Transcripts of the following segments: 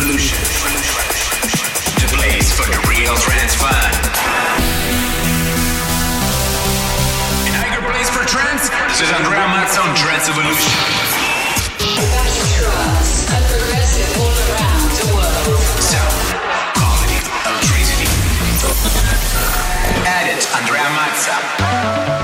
Evolution. The place for the real trance fan. Place for Trance, this is Andrea Trance Evolution. Trance and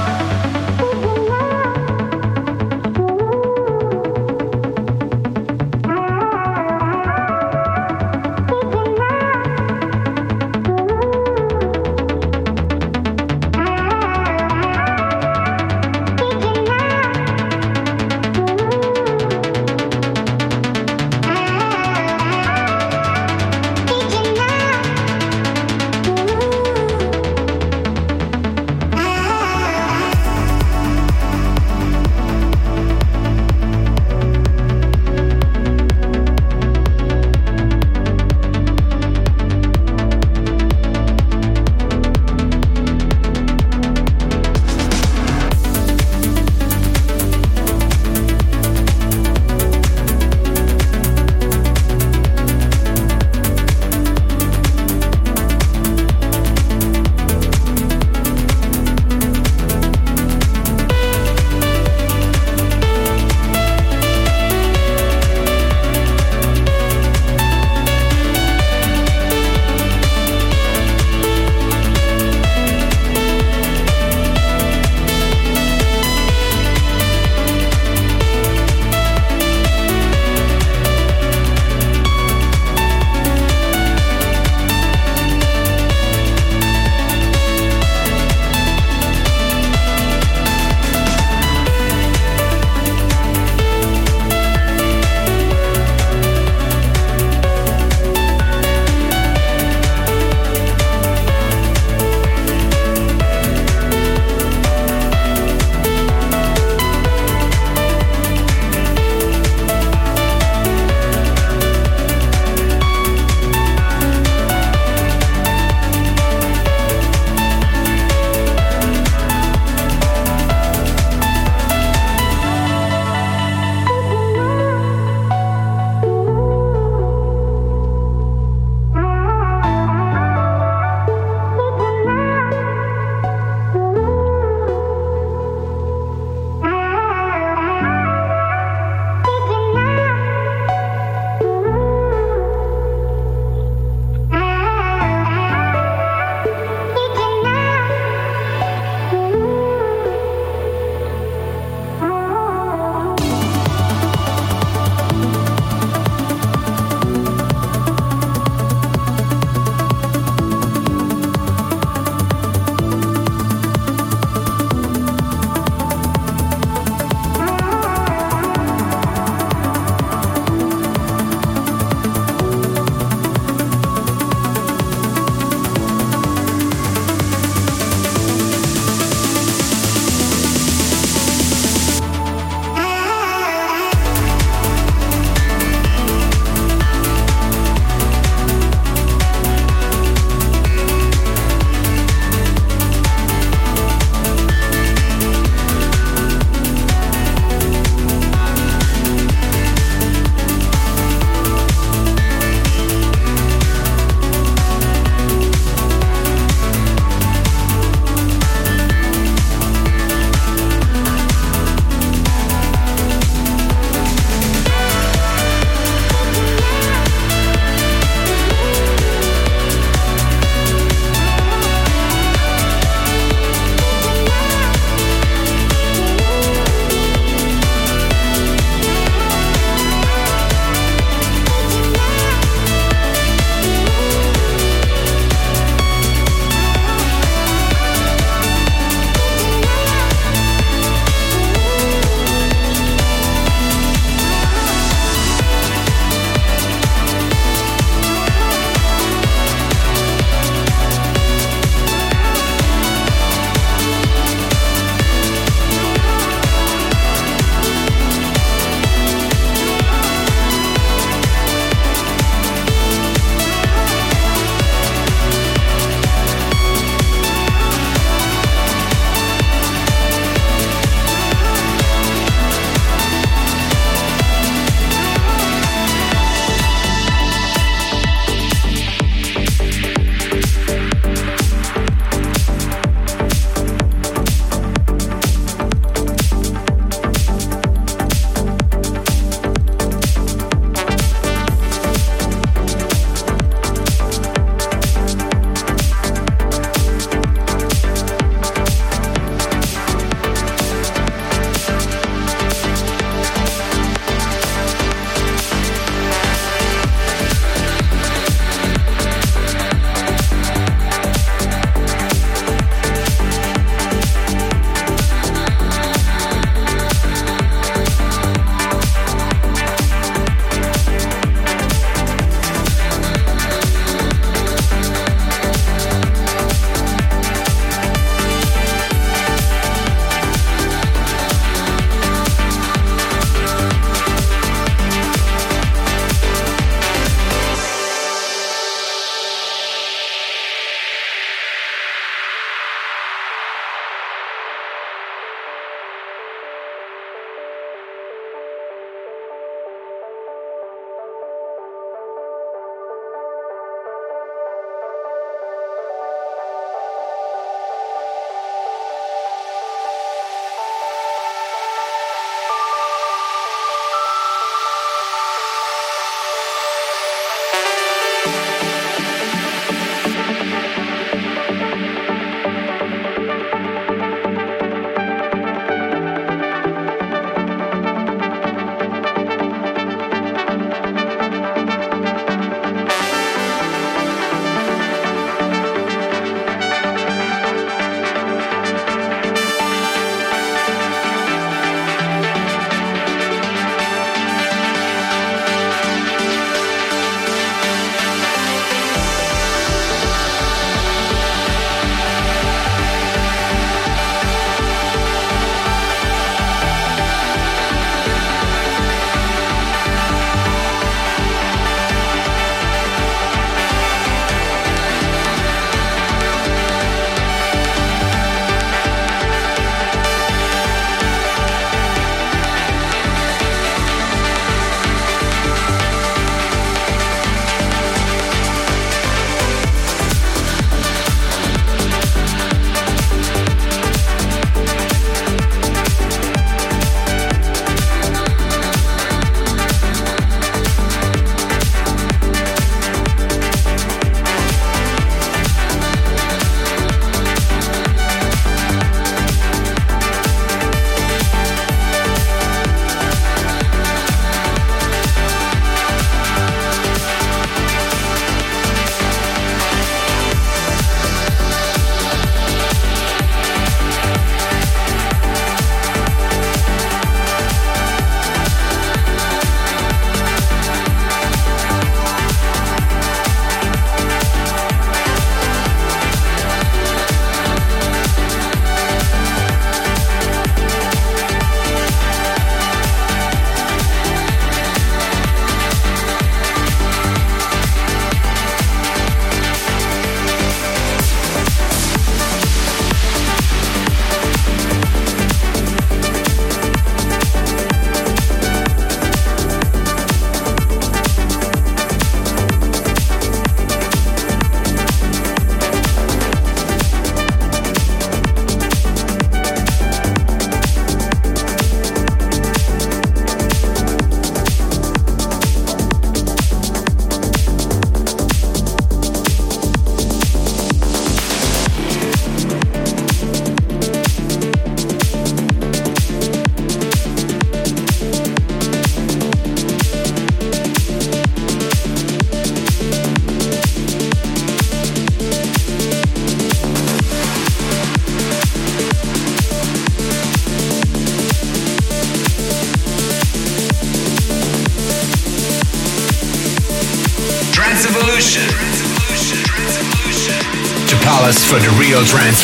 for the real trance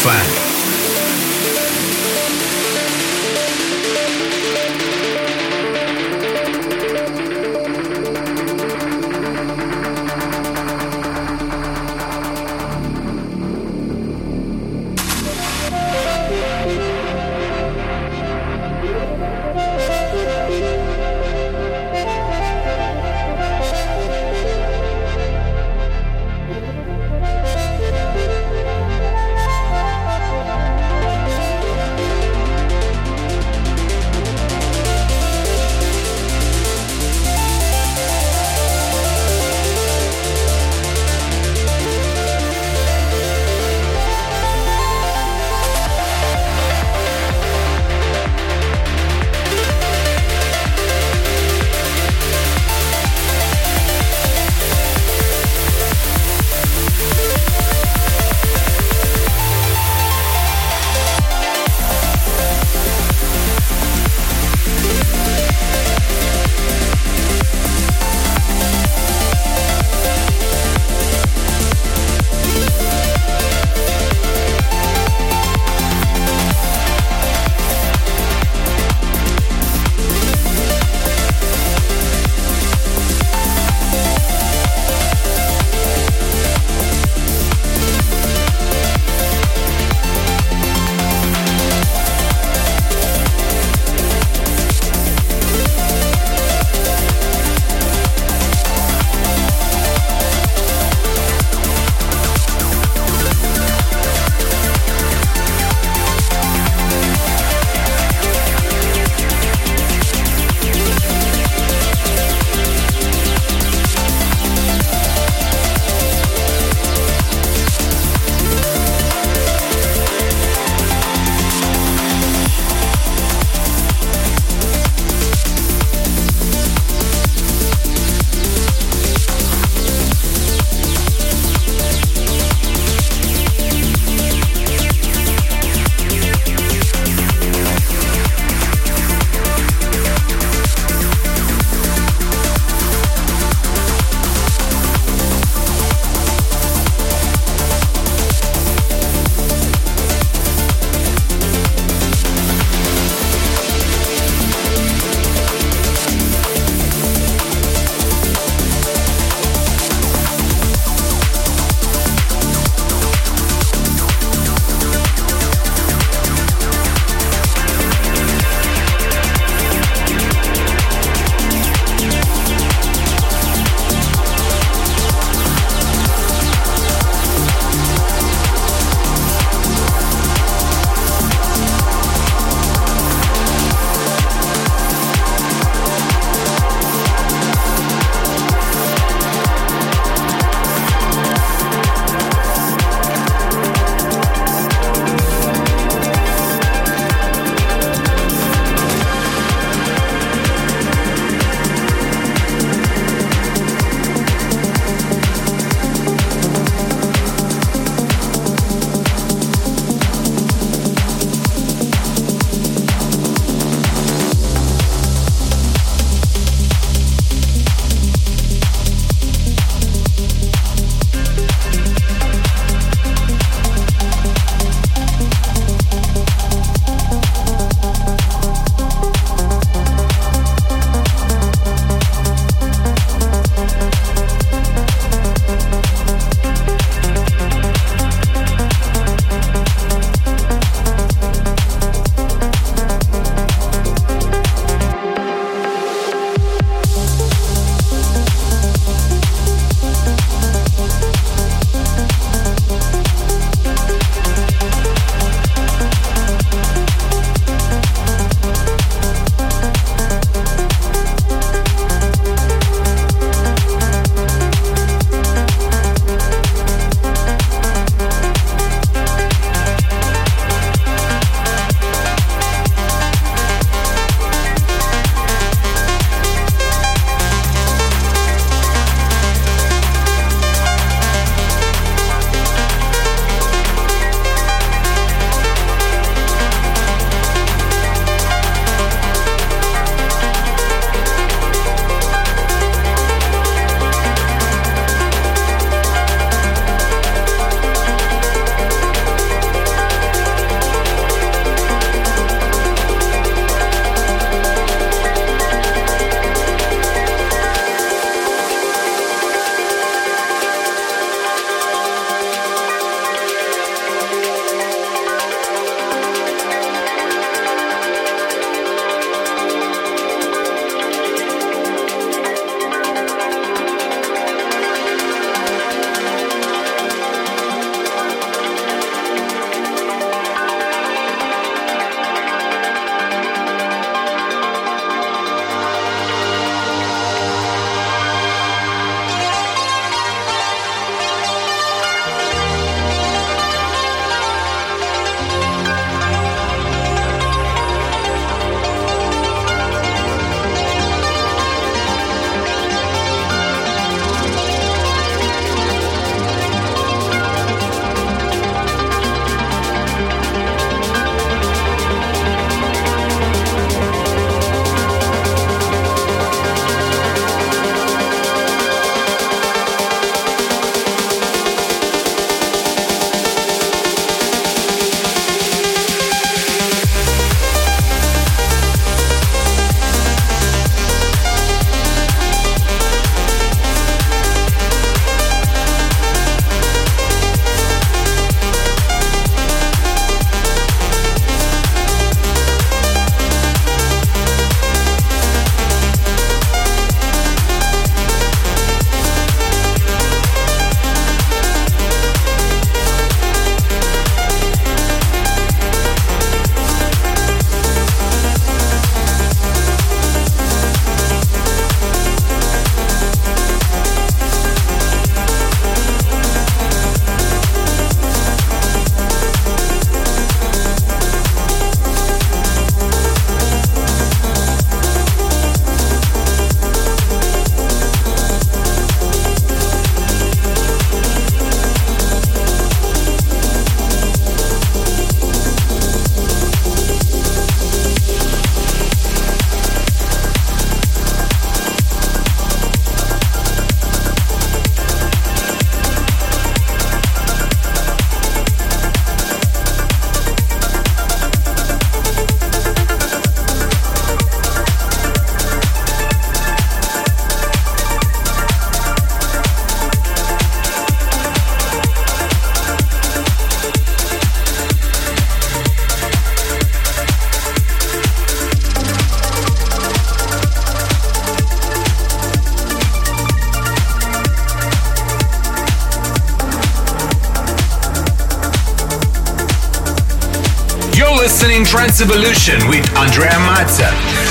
Evolution with Andrea Mazza.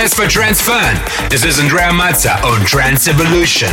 Place for Trance Fun. This is Andrea Mazza on Trance Evolution.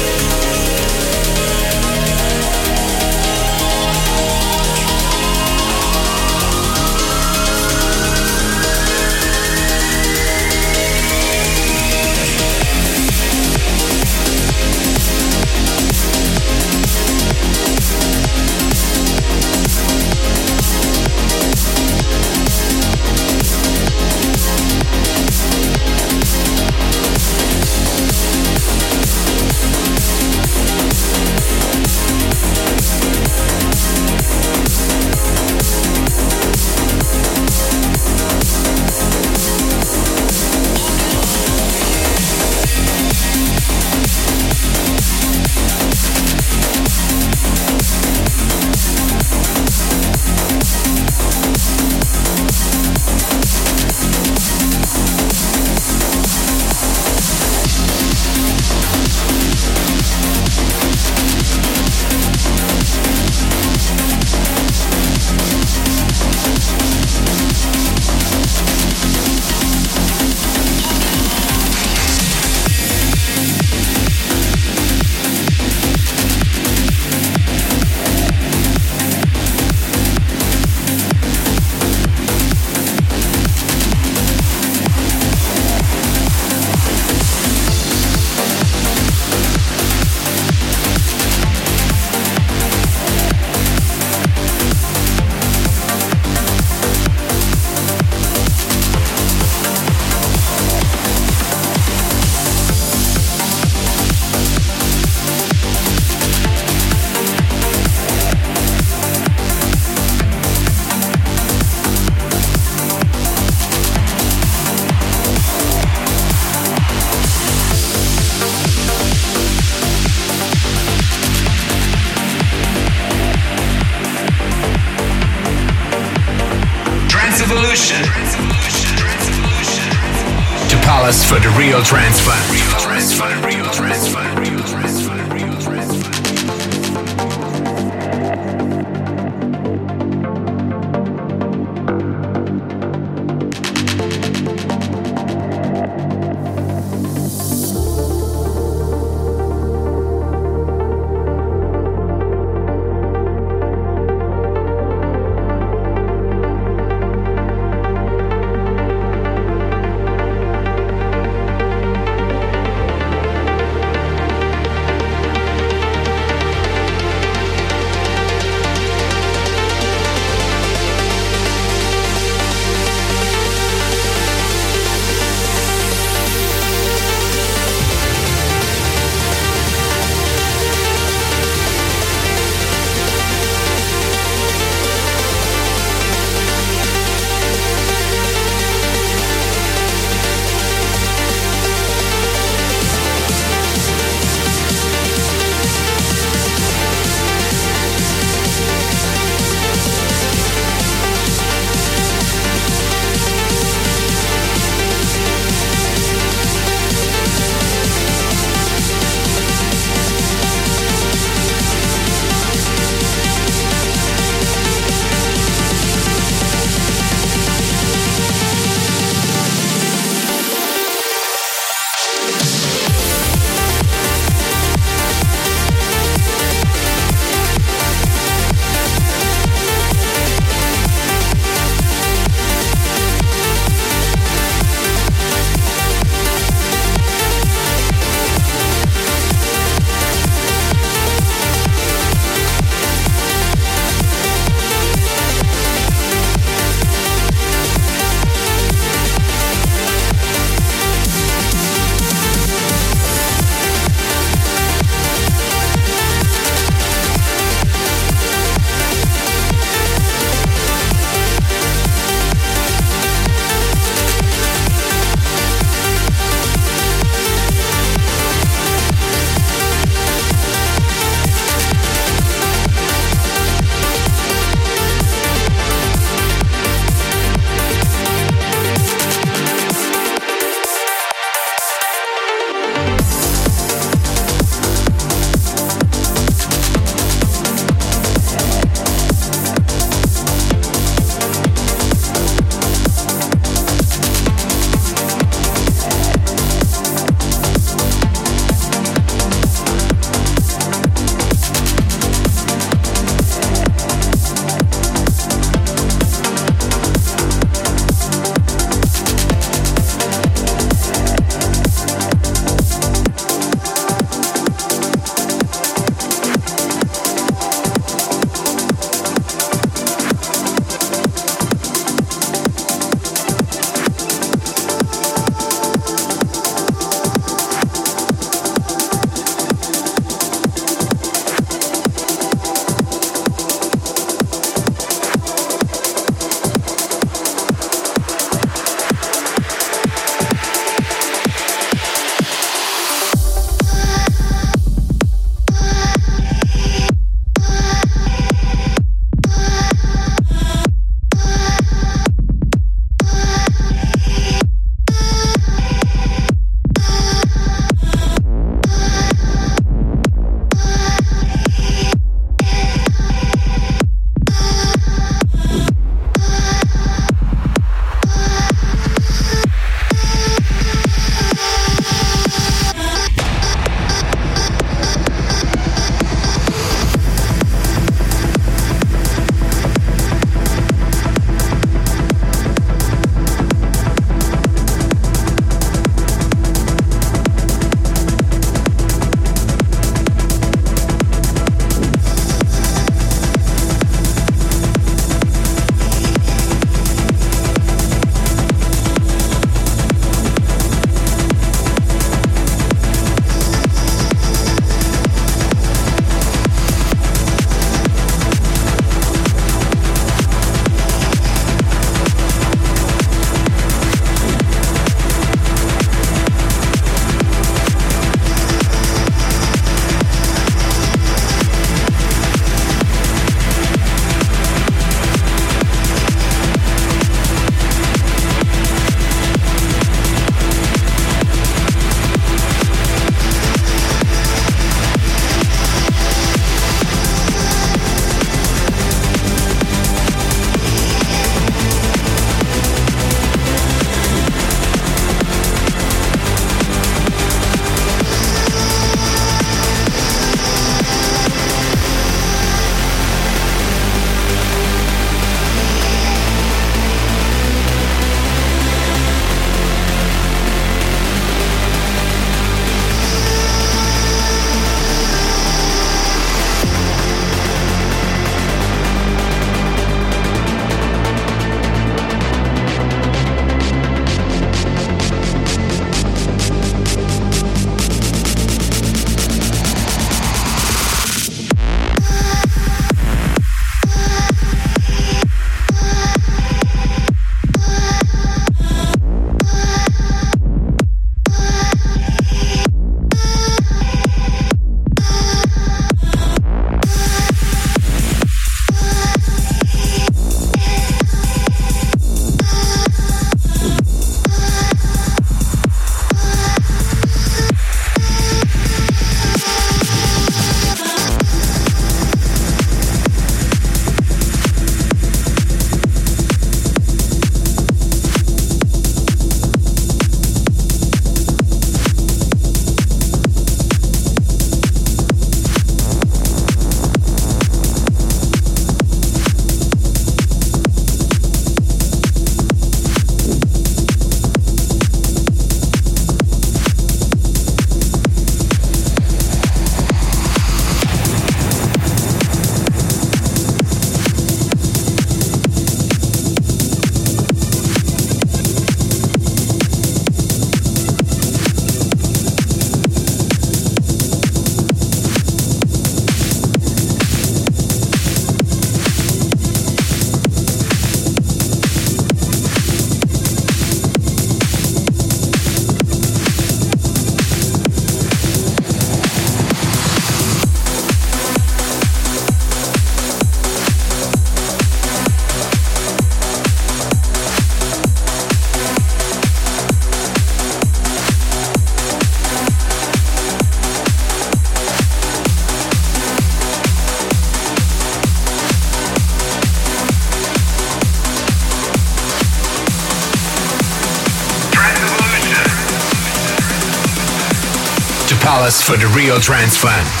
Palace for the real trance fan.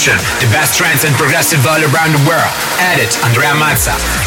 The best trance and progressive all around the world. Edit Andrea Mazza.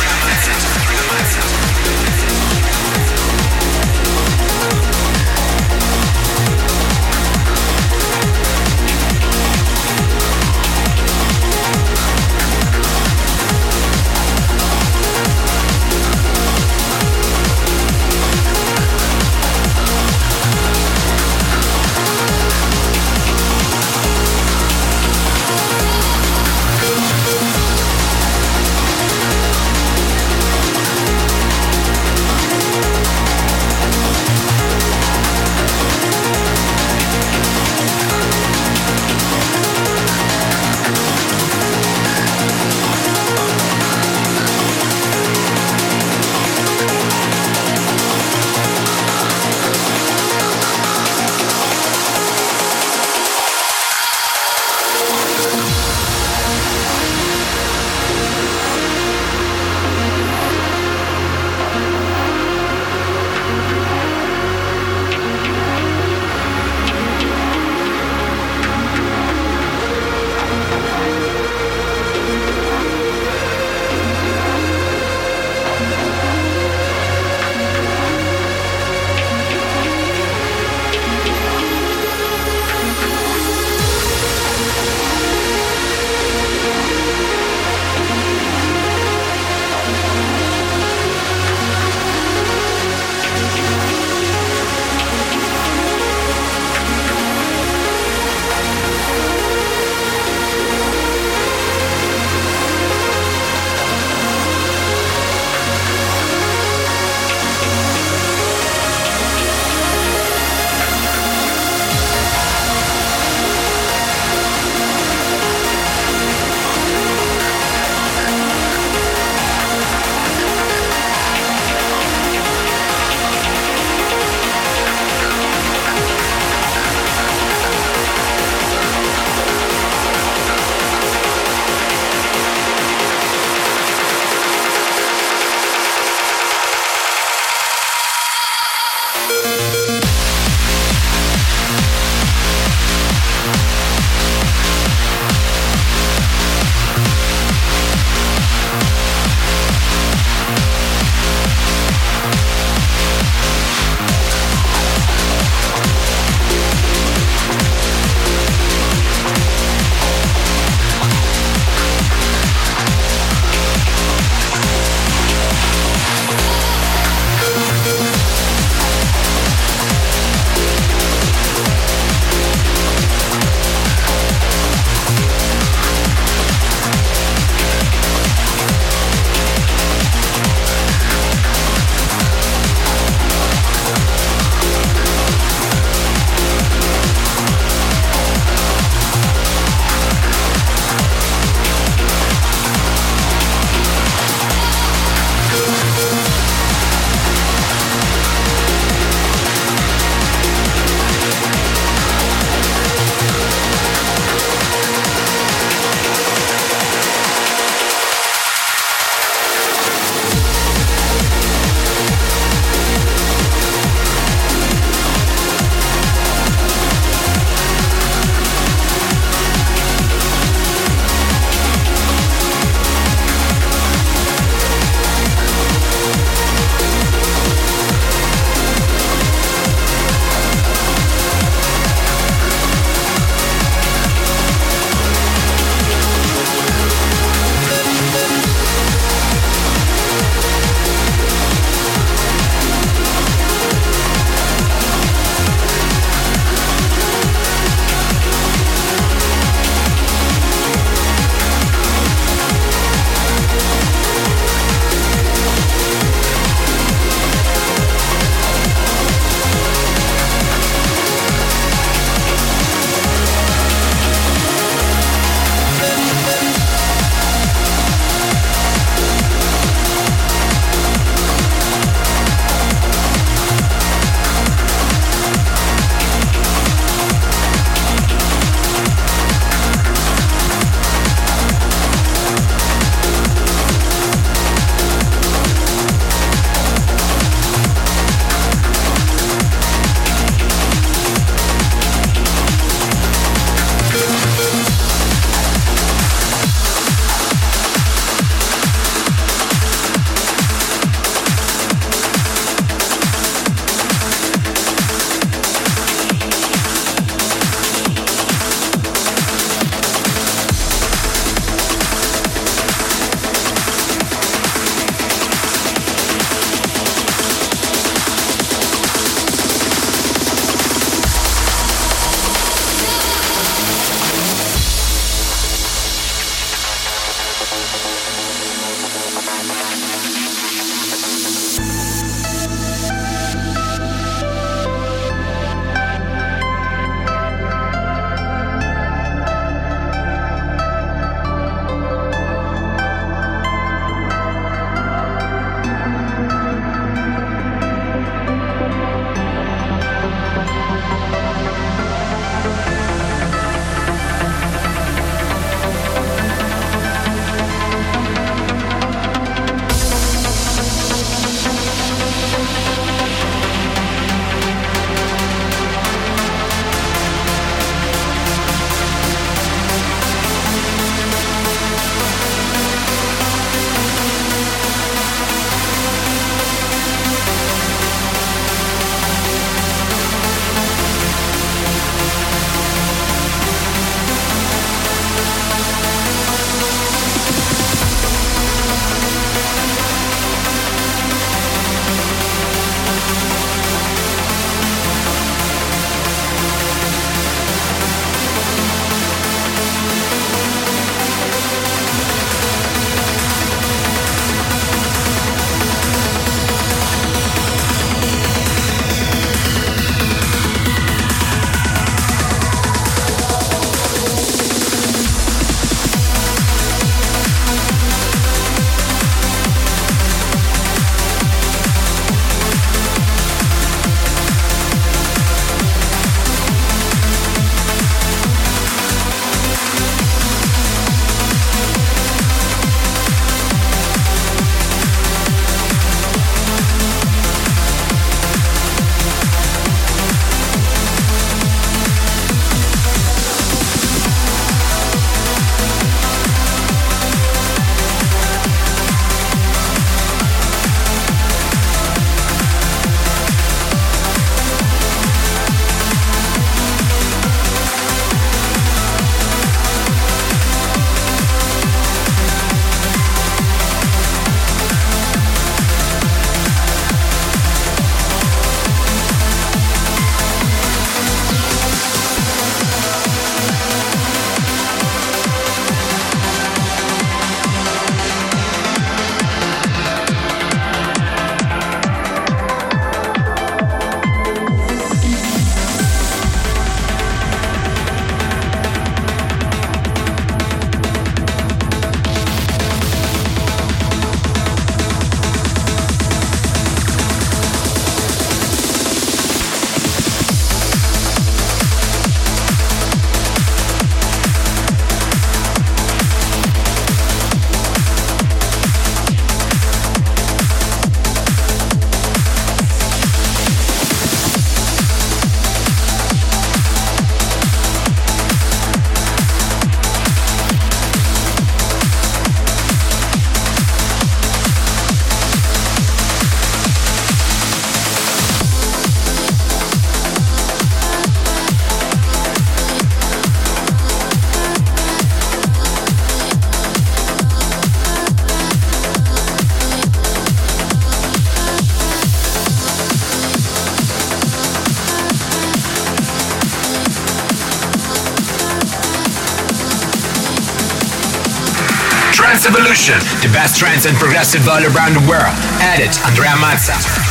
The best trance and progressive all around the world. Edit Andrea Mazza.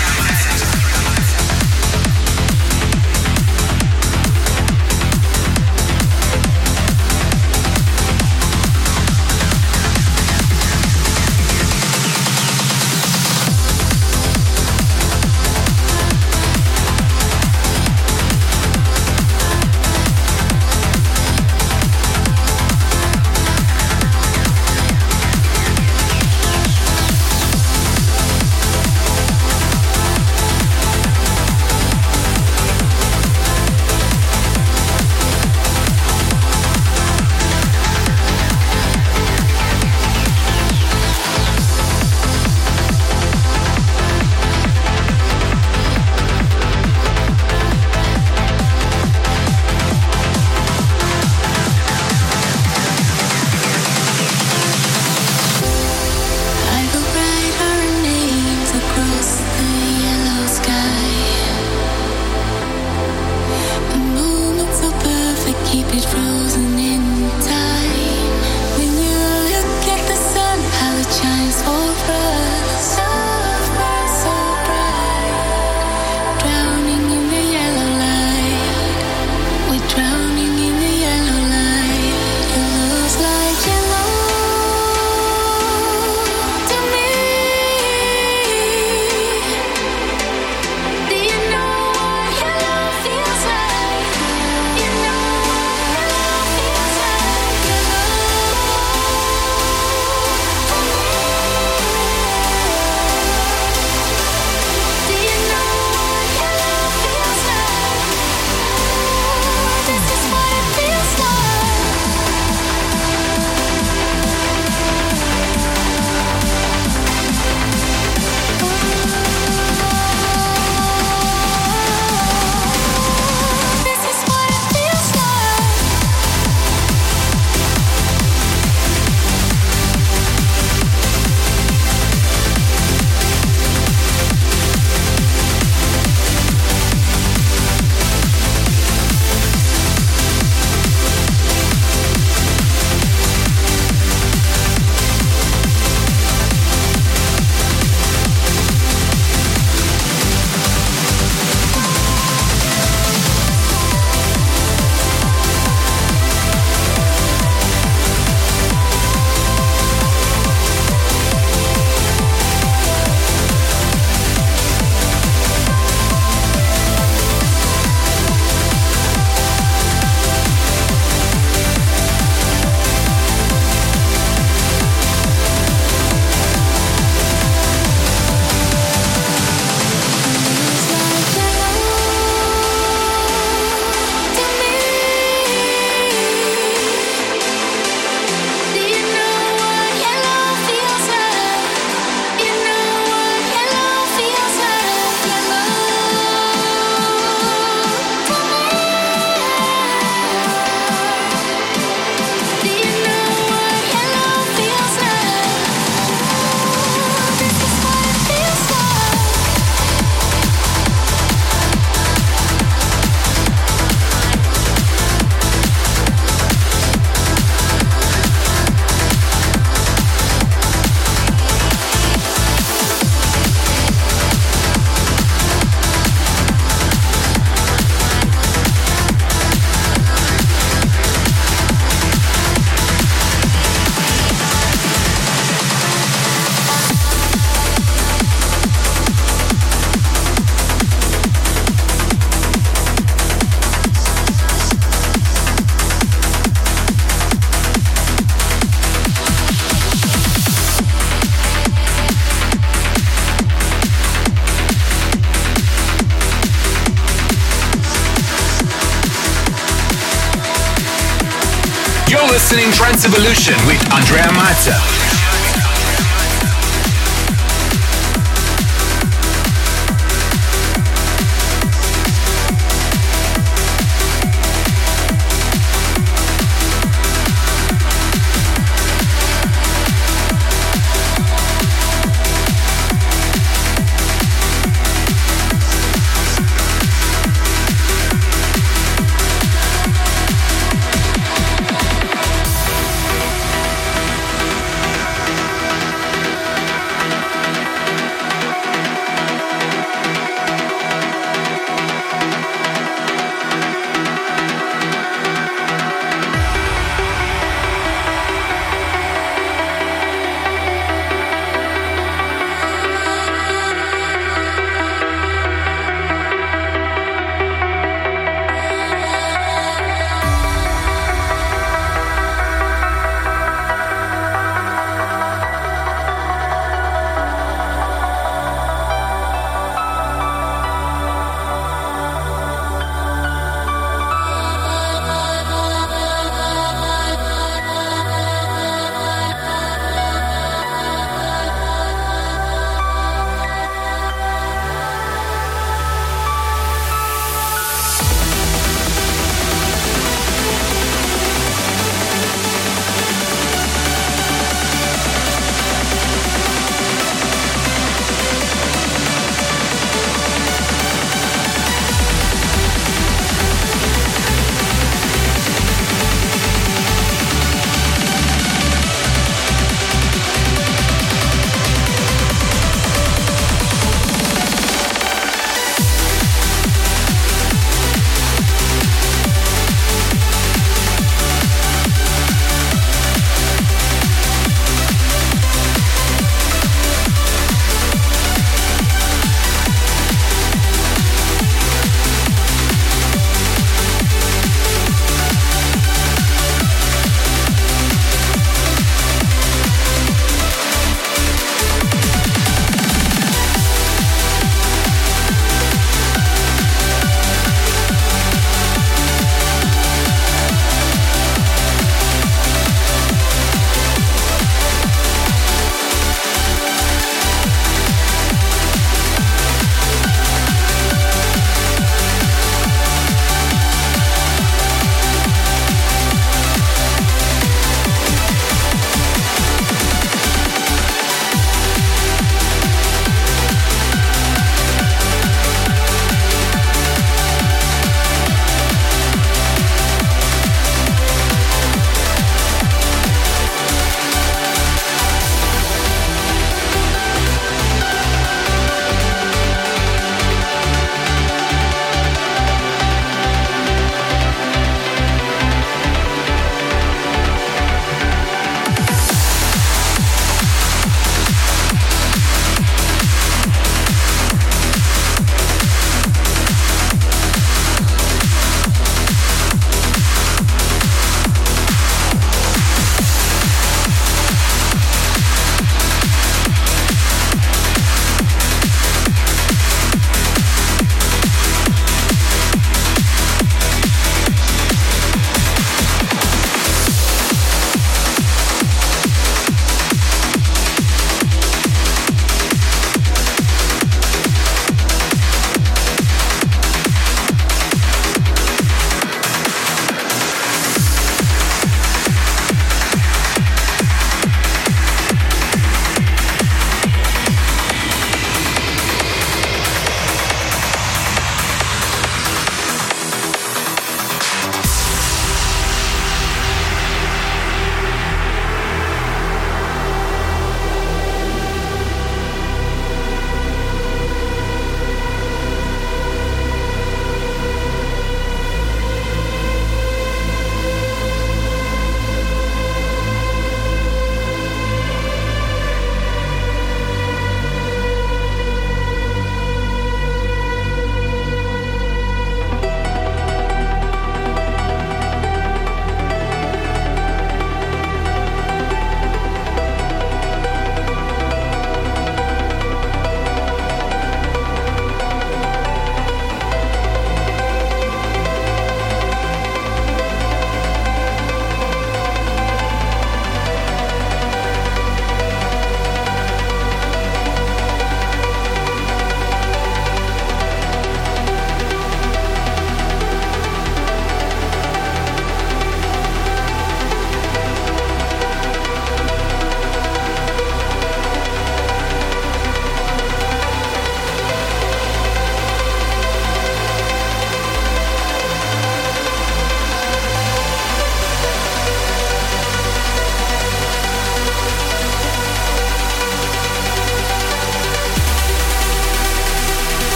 Trance Evolution with Andrea Mazza.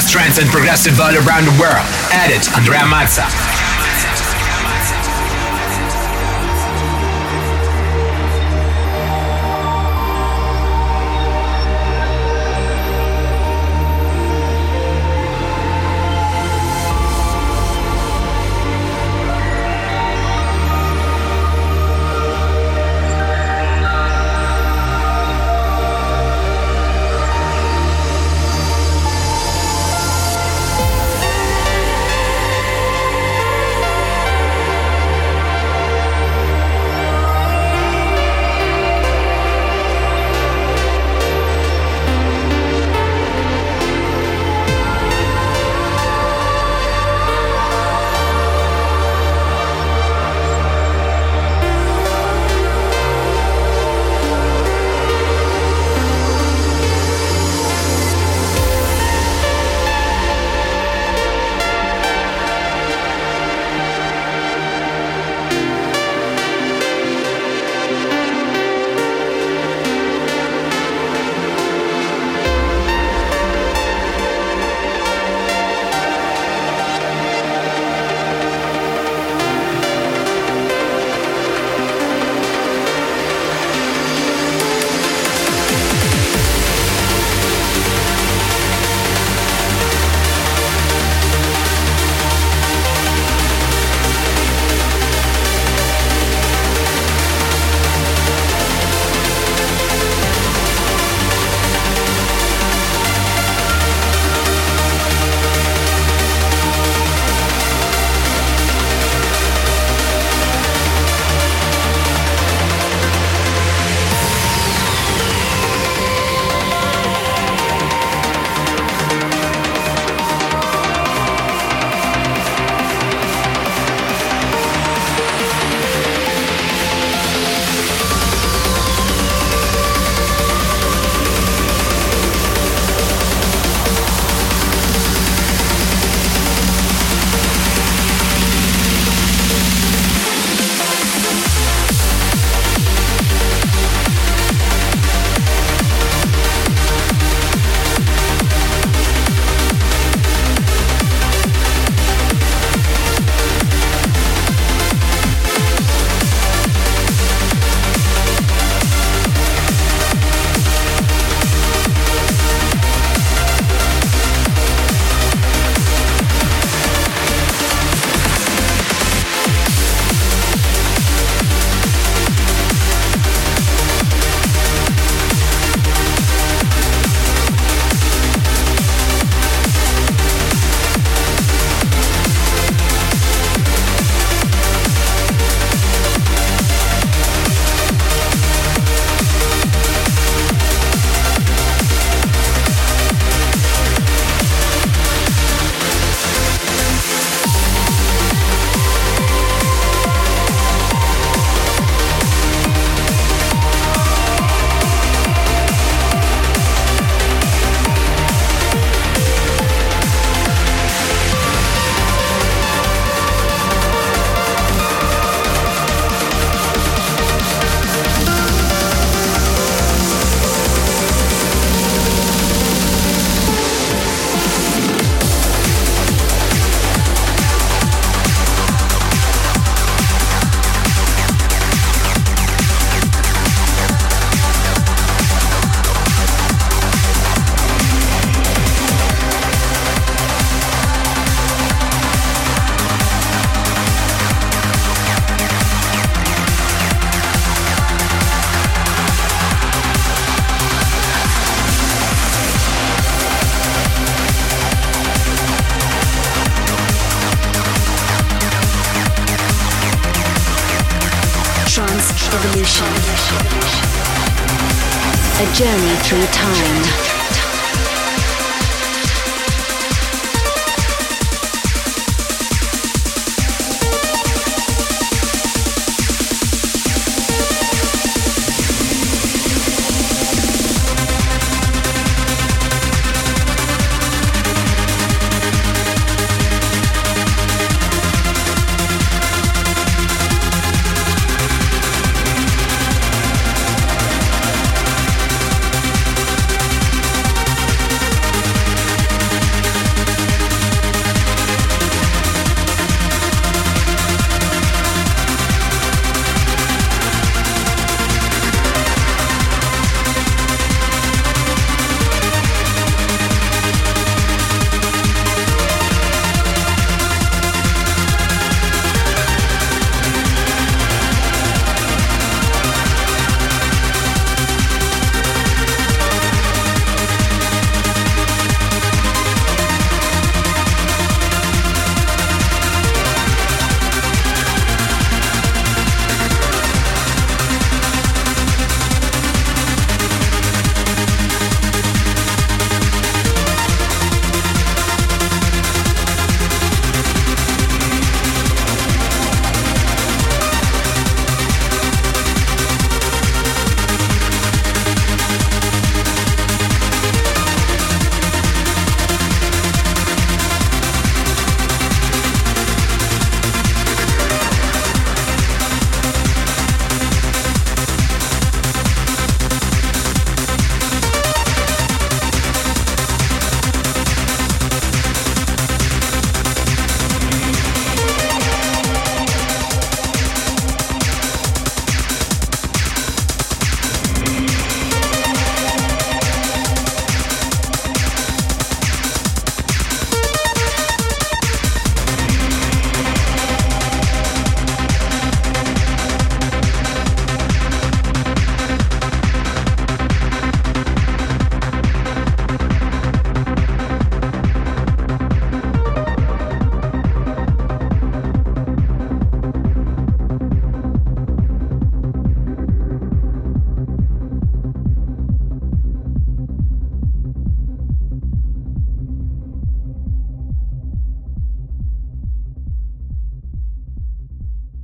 Best trance and progressive all around the world. Edit Andrea Mazza.